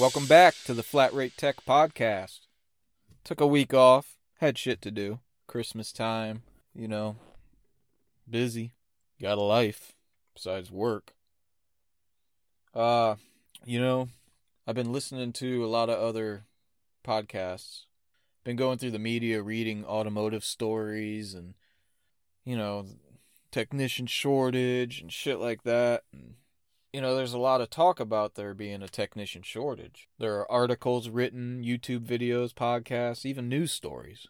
Welcome back to the Flat Rate Tech Podcast. Took a week off, had shit to do. Christmas time, you know, busy. Got a life besides work. Uh, you know, I've been listening to a lot of other podcasts. Been going through the media, reading automotive stories and, you know, technician shortage and shit like that. And, you know, there's a lot of talk about there being a technician shortage. There are articles written, YouTube videos, podcasts, even news stories.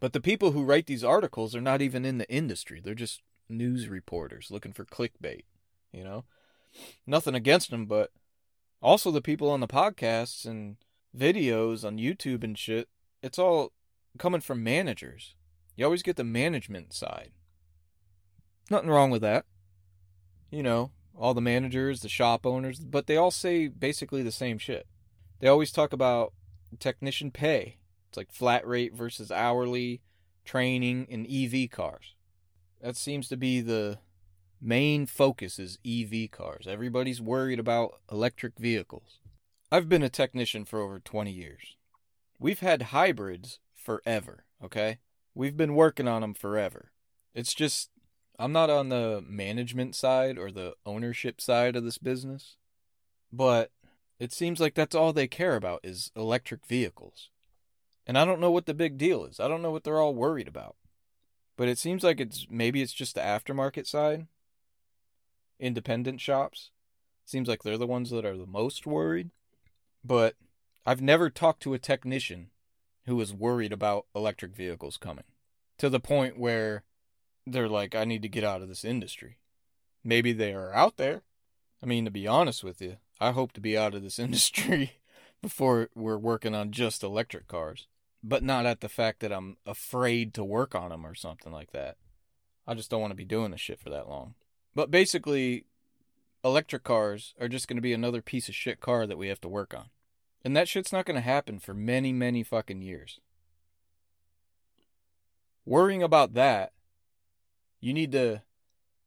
But the people who write these articles are not even in the industry. They're just news reporters looking for clickbait, you know? Nothing against them, but also the people on the podcasts and videos on YouTube and shit, it's all coming from managers. You always get the management side. Nothing wrong with that. You know, all the managers, the shop owners, but they all say basically the same shit. They always talk about technician pay. It's like flat rate versus hourly, training, and EV cars. That seems to be the main focus is EV cars. Everybody's worried about electric vehicles. I've been a technician for over 20 years. We've had hybrids forever, okay? We've been working on them forever. It's just, I'm not on the management side or the ownership side of this business, but it seems like that's all they care about is electric vehicles. And I don't know what the big deal is. I don't know what they're all worried about. But it seems like it's maybe it's just the aftermarket side. Independent shops. Seems like they're the ones that are the most worried. But I've never talked to a technician who was worried about electric vehicles coming to the point where they're like, I need to get out of this industry. Maybe they are out there. I mean, to be honest with you, I hope to be out of this industry before we're working on just electric cars, but not at the fact that I'm afraid to work on them or something like that. I just don't want to be doing this shit for that long. But basically, electric cars are just going to be another piece of shit car that we have to work on. And that shit's not going to happen for many, many fucking years. Worrying about that, you need to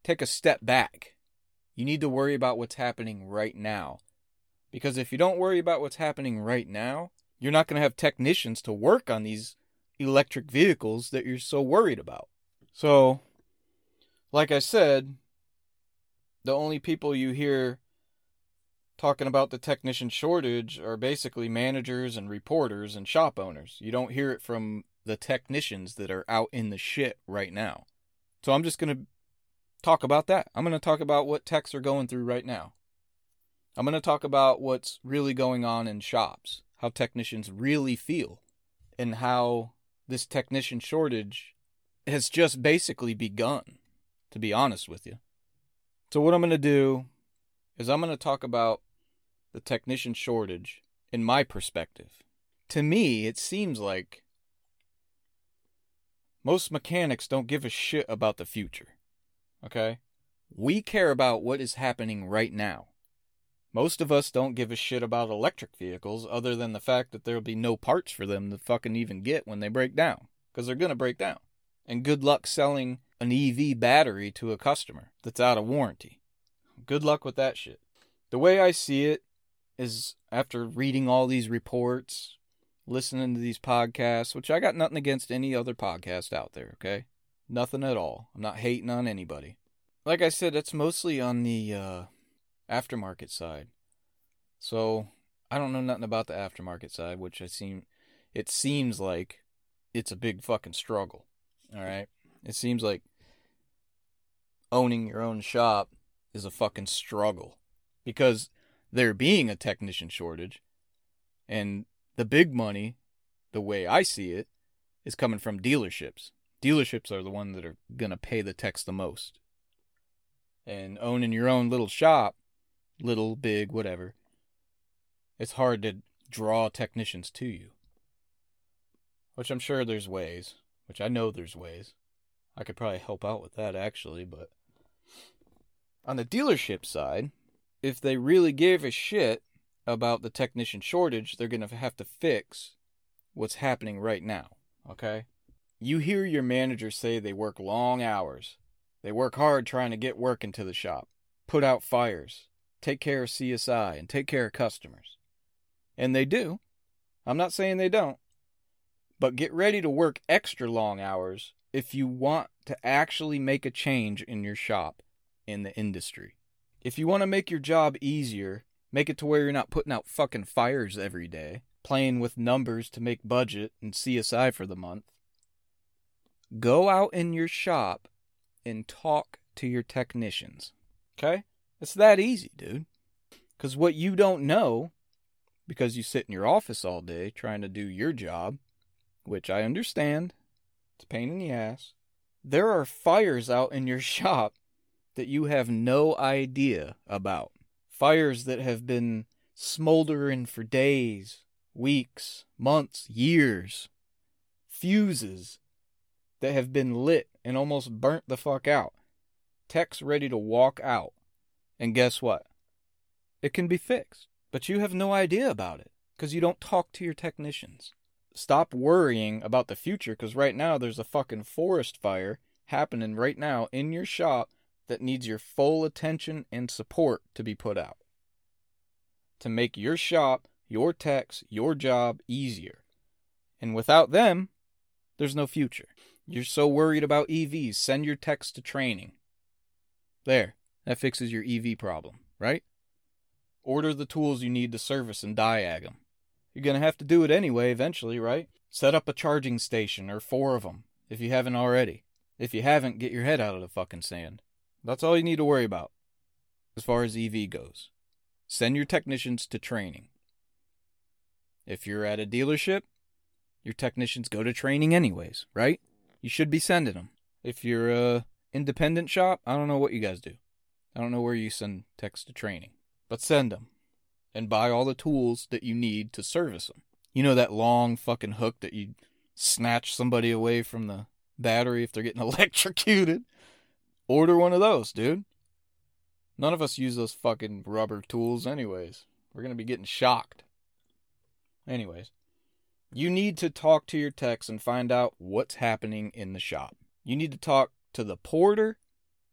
take a step back. You need to worry about what's happening right now. Because if you don't worry about what's happening right now, you're not going to have technicians to work on these electric vehicles that you're so worried about. So, like I said, the only people you hear talking about the technician shortage are basically managers and reporters and shop owners. You don't hear it from the technicians that are out in the shit right now. So I'm just going to talk about that. I'm going to talk about what techs are going through right now. I'm going to talk about what's really going on in shops, how technicians really feel, and how this technician shortage has just basically begun, to be honest with you. So, what I'm going to do is I'm going to talk about the technician shortage in my perspective. To me, it seems like most mechanics don't give a shit about the future. Okay? We care about what is happening right now. Most of us don't give a shit about electric vehicles other than the fact that there'll be no parts for them to fucking even get when they break down. Because they're going to break down. And good luck selling an EV battery to a customer that's out of warranty. Good luck with that shit. The way I see it is after reading all these reports, listening to these podcasts, which I got nothing against any other podcast out there, okay? Nothing at all. I'm not hating on anybody. Like I said, it's mostly on the uh, aftermarket side. So I don't know nothing about the aftermarket side, which I seem it seems like it's a big fucking struggle. All right. It seems like owning your own shop is a fucking struggle because there being a technician shortage and the big money, the way I see it, is coming from dealerships. Dealerships are the ones that are going to pay the techs the most. And owning your own little shop, little, big, whatever, it's hard to draw technicians to you. Which I'm sure there's ways, which I know there's ways. I could probably help out with that actually, but on the dealership side, if they really gave a shit about the technician shortage, they're going to have to fix what's happening right now, okay? You hear your manager say they work long hours. They work hard trying to get work into the shop, put out fires, take care of CSI, and take care of customers. And they do. I'm not saying they don't. But get ready to work extra long hours if you want to actually make a change in your shop, in the industry. If you want to make your job easier, make it to where you're not putting out fucking fires every day, playing with numbers to make budget and CSI for the month. Go out in your shop and talk to your technicians. Okay? It's that easy, dude. Because what you don't know, because you sit in your office all day trying to do your job, which I understand, it's pain in the ass. There are fires out in your shop that you have no idea about. Fires that have been smoldering for days, weeks, months, years. Fuses that have been lit and almost burnt the fuck out. Tech's ready to walk out. And guess what? It can be fixed. But you have no idea about it because you don't talk to your technicians. Stop worrying about the future because right now there's a fucking forest fire happening right now in your shop that needs your full attention and support to be put out. To make your shop, your techs, your job easier. And without them, there's no future. You're so worried about EVs, send your techs to training. There, that fixes your EV problem, right? Order the tools you need to service and diag them. You're going to have to do it anyway eventually, right? Set up a charging station or four of them if you haven't already. If you haven't, get your head out of the fucking sand. That's all you need to worry about as far as EV goes. Send your technicians to training. If you're at a dealership, your technicians go to training anyways, right? You should be sending them. If you're a independent shop, I don't know what you guys do. I don't know where you send techs to training, but send them and buy all the tools that you need to service them. You know that long fucking hook that you snatch somebody away from the battery if they're getting electrocuted? Order one of those, dude. None of us use those fucking rubber tools, anyways. We're going to be getting shocked. Anyways, you need to talk to your techs and find out what's happening in the shop. You need to talk to the porter,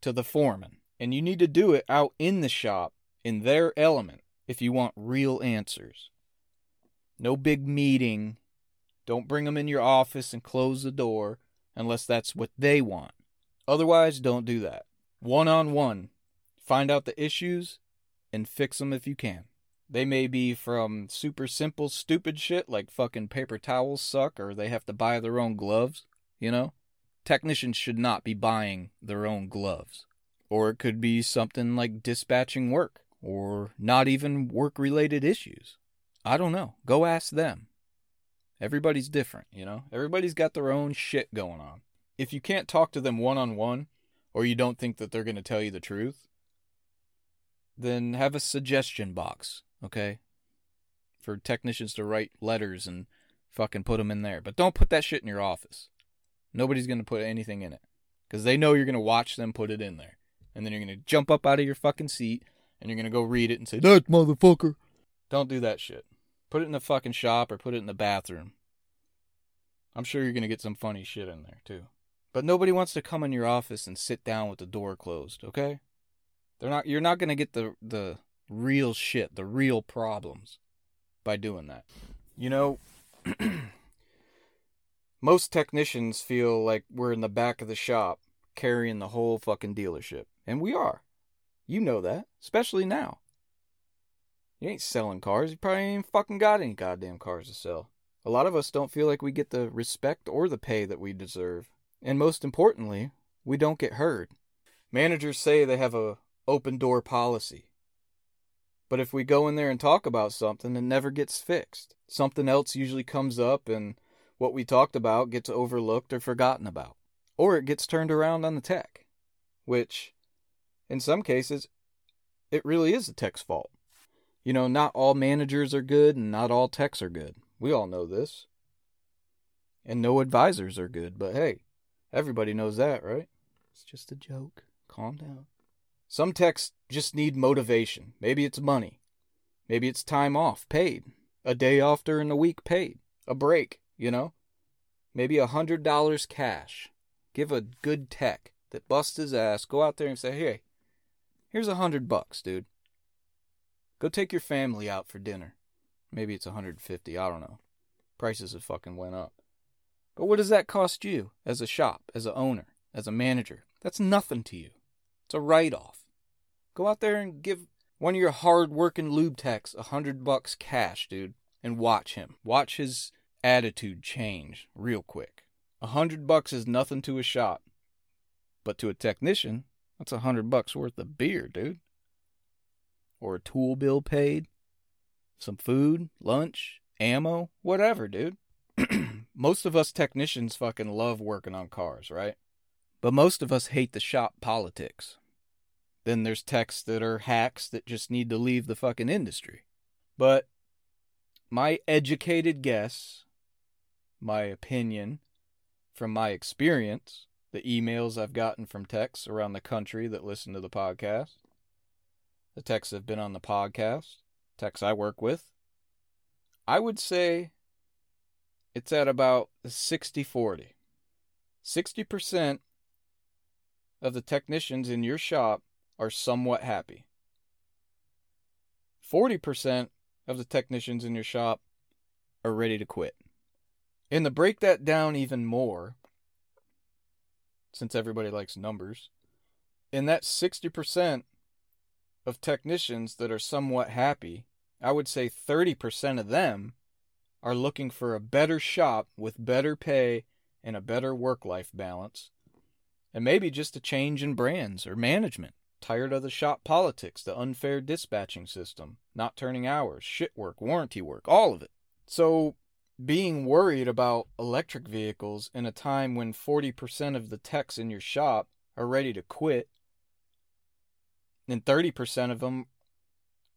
to the foreman, and you need to do it out in the shop in their element if you want real answers. No big meeting. Don't bring them in your office and close the door unless that's what they want. Otherwise, don't do that. One on one, find out the issues and fix them if you can. They may be from super simple, stupid shit like fucking paper towels suck or they have to buy their own gloves, you know? Technicians should not be buying their own gloves. Or it could be something like dispatching work or not even work related issues. I don't know. Go ask them. Everybody's different, you know? Everybody's got their own shit going on. If you can't talk to them one on one, or you don't think that they're going to tell you the truth, then have a suggestion box, okay? For technicians to write letters and fucking put them in there. But don't put that shit in your office. Nobody's going to put anything in it. Because they know you're going to watch them put it in there. And then you're going to jump up out of your fucking seat and you're going to go read it and say, That motherfucker. Don't do that shit. Put it in the fucking shop or put it in the bathroom. I'm sure you're going to get some funny shit in there, too. But nobody wants to come in your office and sit down with the door closed, okay? They're not you're not going to get the the real shit, the real problems by doing that. You know, most technicians feel like we're in the back of the shop carrying the whole fucking dealership, and we are. You know that, especially now. You ain't selling cars. You probably ain't fucking got any goddamn cars to sell. A lot of us don't feel like we get the respect or the pay that we deserve. And most importantly, we don't get heard. Managers say they have a open door policy. But if we go in there and talk about something, it never gets fixed. Something else usually comes up and what we talked about gets overlooked or forgotten about. Or it gets turned around on the tech, which in some cases it really is the tech's fault. You know, not all managers are good and not all techs are good. We all know this. And no advisors are good, but hey, everybody knows that, right? It's just a joke. Calm down. Some techs just need motivation. Maybe it's money. Maybe it's time off, paid. A day off during the week, paid. A break, you know? Maybe a hundred dollars cash. Give a good tech that busts his ass, go out there and say, hey, here's a hundred bucks, dude. Go take your family out for dinner. Maybe it's a 150, I don't know. Prices have fucking went up. But what does that cost you as a shop, as a owner, as a manager? That's nothing to you. It's a write off. Go out there and give one of your hard working lube techs a hundred bucks cash, dude, and watch him. Watch his attitude change real quick. A hundred bucks is nothing to a shop. But to a technician, that's a hundred bucks worth of beer, dude. Or a tool bill paid. Some food, lunch, ammo, whatever, dude. most of us technicians fucking love working on cars, right? But most of us hate the shop politics. Then there's techs that are hacks that just need to leave the fucking industry. But my educated guess, my opinion, from my experience, the emails I've gotten from techs around the country that listen to the podcast, the techs that have been on the podcast, techs I work with, I would say it's at about 60 40. 60% of the technicians in your shop are somewhat happy. 40% of the technicians in your shop are ready to quit. And to break that down even more, since everybody likes numbers, in that 60% of technicians that are somewhat happy, I would say 30% of them are looking for a better shop with better pay and a better work life balance, and maybe just a change in brands or management. Tired of the shop politics, the unfair dispatching system, not turning hours, shit work, warranty work, all of it. So, being worried about electric vehicles in a time when 40% of the techs in your shop are ready to quit, and 30% of them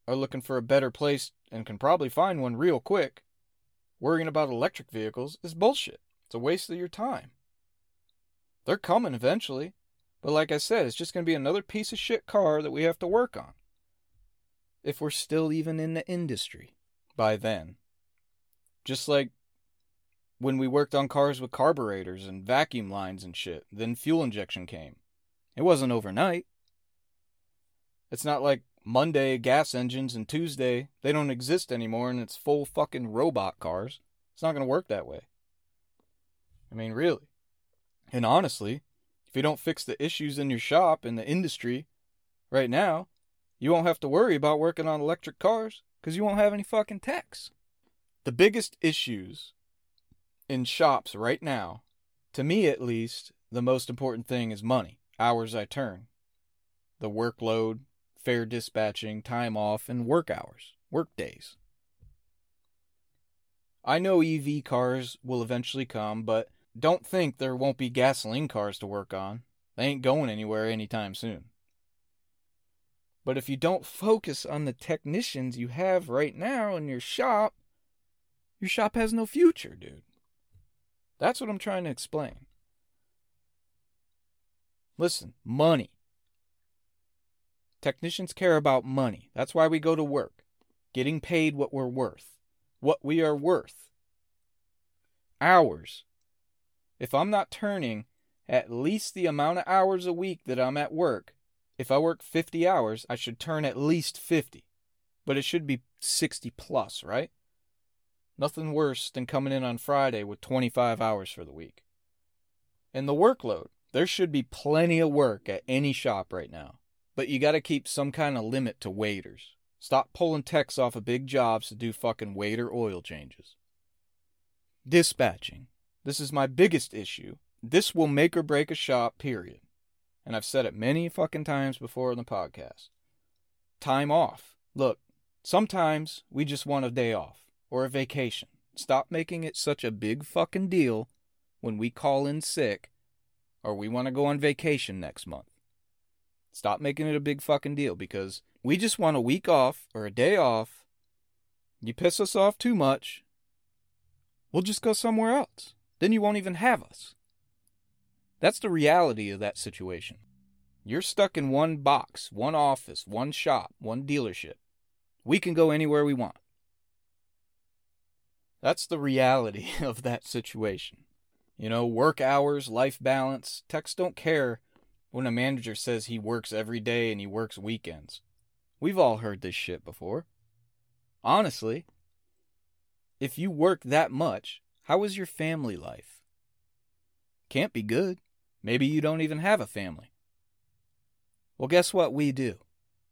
are looking for a better place and can probably find one real quick, worrying about electric vehicles is bullshit. It's a waste of your time. They're coming eventually. But like I said, it's just going to be another piece of shit car that we have to work on. If we're still even in the industry by then. Just like when we worked on cars with carburetors and vacuum lines and shit, then fuel injection came. It wasn't overnight. It's not like Monday gas engines and Tuesday they don't exist anymore and it's full fucking robot cars. It's not going to work that way. I mean, really. And honestly, if you don't fix the issues in your shop and the industry right now, you won't have to worry about working on electric cars because you won't have any fucking techs. The biggest issues in shops right now, to me at least, the most important thing is money, hours I turn, the workload, fair dispatching, time off, and work hours, work days. I know EV cars will eventually come, but don't think there won't be gasoline cars to work on. They ain't going anywhere anytime soon. But if you don't focus on the technicians you have right now in your shop, your shop has no future, dude. That's what I'm trying to explain. Listen, money. Technicians care about money. That's why we go to work. Getting paid what we're worth. What we are worth. Hours. If I'm not turning at least the amount of hours a week that I'm at work, if I work 50 hours, I should turn at least 50. But it should be 60 plus, right? Nothing worse than coming in on Friday with 25 hours for the week. And the workload. There should be plenty of work at any shop right now. But you got to keep some kind of limit to waiters. Stop pulling techs off of big jobs to do fucking waiter oil changes. Dispatching. This is my biggest issue. This will make or break a shop, period. And I've said it many fucking times before in the podcast. Time off. Look, sometimes we just want a day off or a vacation. Stop making it such a big fucking deal when we call in sick or we want to go on vacation next month. Stop making it a big fucking deal because we just want a week off or a day off. You piss us off too much, we'll just go somewhere else. Then you won't even have us. That's the reality of that situation. You're stuck in one box, one office, one shop, one dealership. We can go anywhere we want. That's the reality of that situation. You know, work hours, life balance. Techs don't care when a manager says he works every day and he works weekends. We've all heard this shit before. Honestly, if you work that much, how is your family life? Can't be good. Maybe you don't even have a family. Well, guess what we do?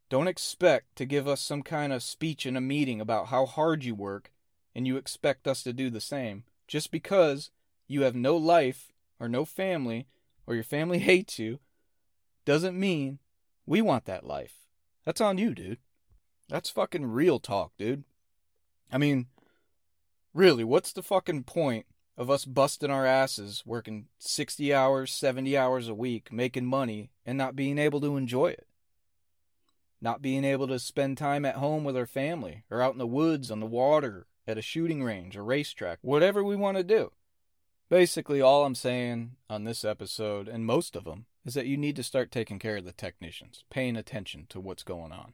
Don't expect to give us some kind of speech in a meeting about how hard you work and you expect us to do the same just because you have no life or no family or your family hates you doesn't mean we want that life. That's on you, dude. That's fucking real talk, dude. I mean, really, what's the fucking point of us busting our asses, working 60 hours, 70 hours a week, making money, and not being able to enjoy it? Not being able to spend time at home with our family, or out in the woods, on the water, at a shooting range, a racetrack, whatever we want to do. Basically, all I'm saying on this episode, and most of them, is that you need to start taking care of the technicians, paying attention to what's going on.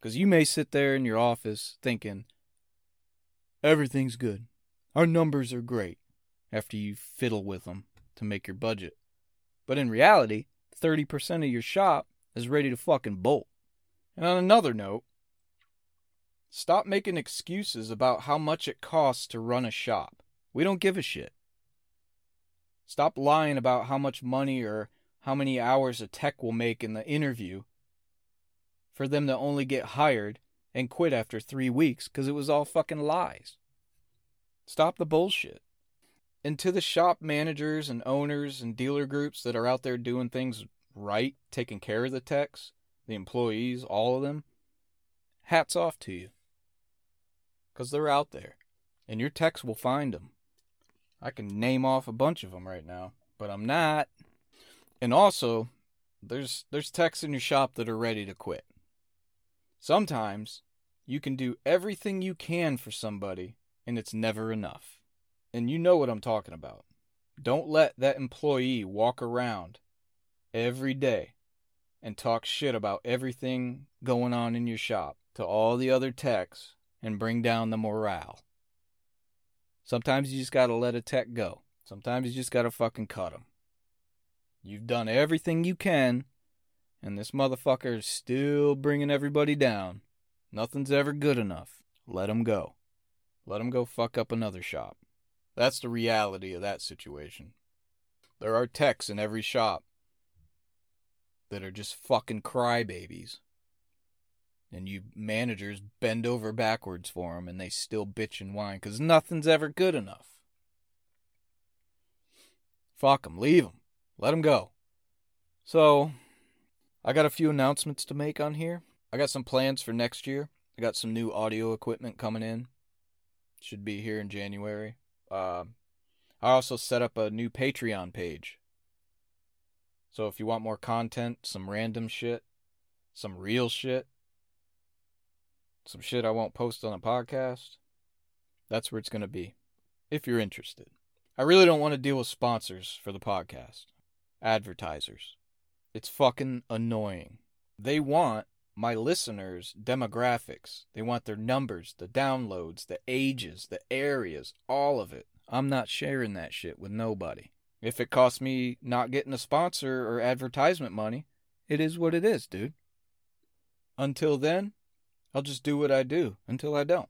Because you may sit there in your office thinking, everything's good. Our numbers are great after you fiddle with them to make your budget. But in reality, 30% of your shop is ready to fucking bolt. And on another note, stop making excuses about how much it costs to run a shop. We don't give a shit. Stop lying about how much money or how many hours a tech will make in the interview for them to only get hired and quit after three weeks because it was all fucking lies. Stop the bullshit. And to the shop managers and owners and dealer groups that are out there doing things right, taking care of the techs, the employees, all of them, hats off to you. Because they're out there. And your techs will find them. I can name off a bunch of them right now, but I'm not. And also, there's there's techs in your shop that are ready to quit. Sometimes you can do everything you can for somebody and it's never enough. And you know what I'm talking about. Don't let that employee walk around every day and talk shit about everything going on in your shop to all the other techs and bring down the morale. Sometimes you just got to let a tech go. Sometimes you just got to fucking cut. You've done everything you can, and this motherfucker is still bringing everybody down. Nothing's ever good enough. Let him go. Let him go fuck up another shop. That's the reality of that situation. There are techs in every shop that are just fucking crybabies and you managers bend over backwards for them and they still bitch and whine because nothing's ever good enough. Fuck them, leave them, let them go. So, I got a few announcements to make on here. I got some plans for next year. I got some new audio equipment coming in. Should be here in January. Uh, I also set up a new Patreon page. So if you want more content, some random shit, some real shit, some shit I won't post on a podcast, that's where it's going to be, if you're interested. I really don't want to deal with sponsors for the podcast, advertisers. It's fucking annoying. They want my listeners' demographics, they want their numbers, the downloads, the ages, the areas, all of it. I'm not sharing that shit with nobody. If it costs me not getting a sponsor or advertisement money, it is what it is, dude. Until then, I'll just do what I do until I don't.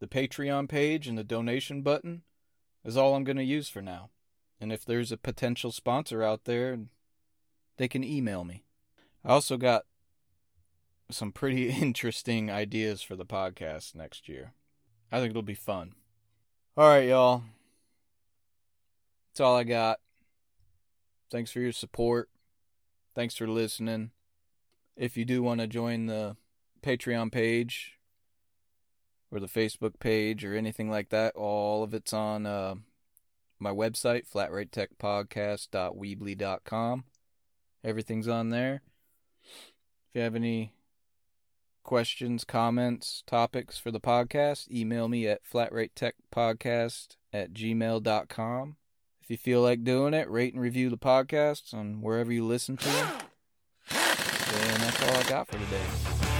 The Patreon page and the donation button is all I'm going to use for now. And if there's a potential sponsor out there, they can email me. I also got some pretty interesting ideas for the podcast next year. I think it'll be fun. All right, y'all. That's all I got. Thanks for your support. Thanks for listening if you do want to join the Patreon page or the Facebook page or anything like that, all of it's on uh, my website, flatratetechpodcast.weebly.com. Everything's on there. If you have any questions, comments, topics for the podcast, email me at flatratetechpodcast at gmail.com. If you feel like doing it, rate and review the podcasts on wherever you listen to them. All I got for today.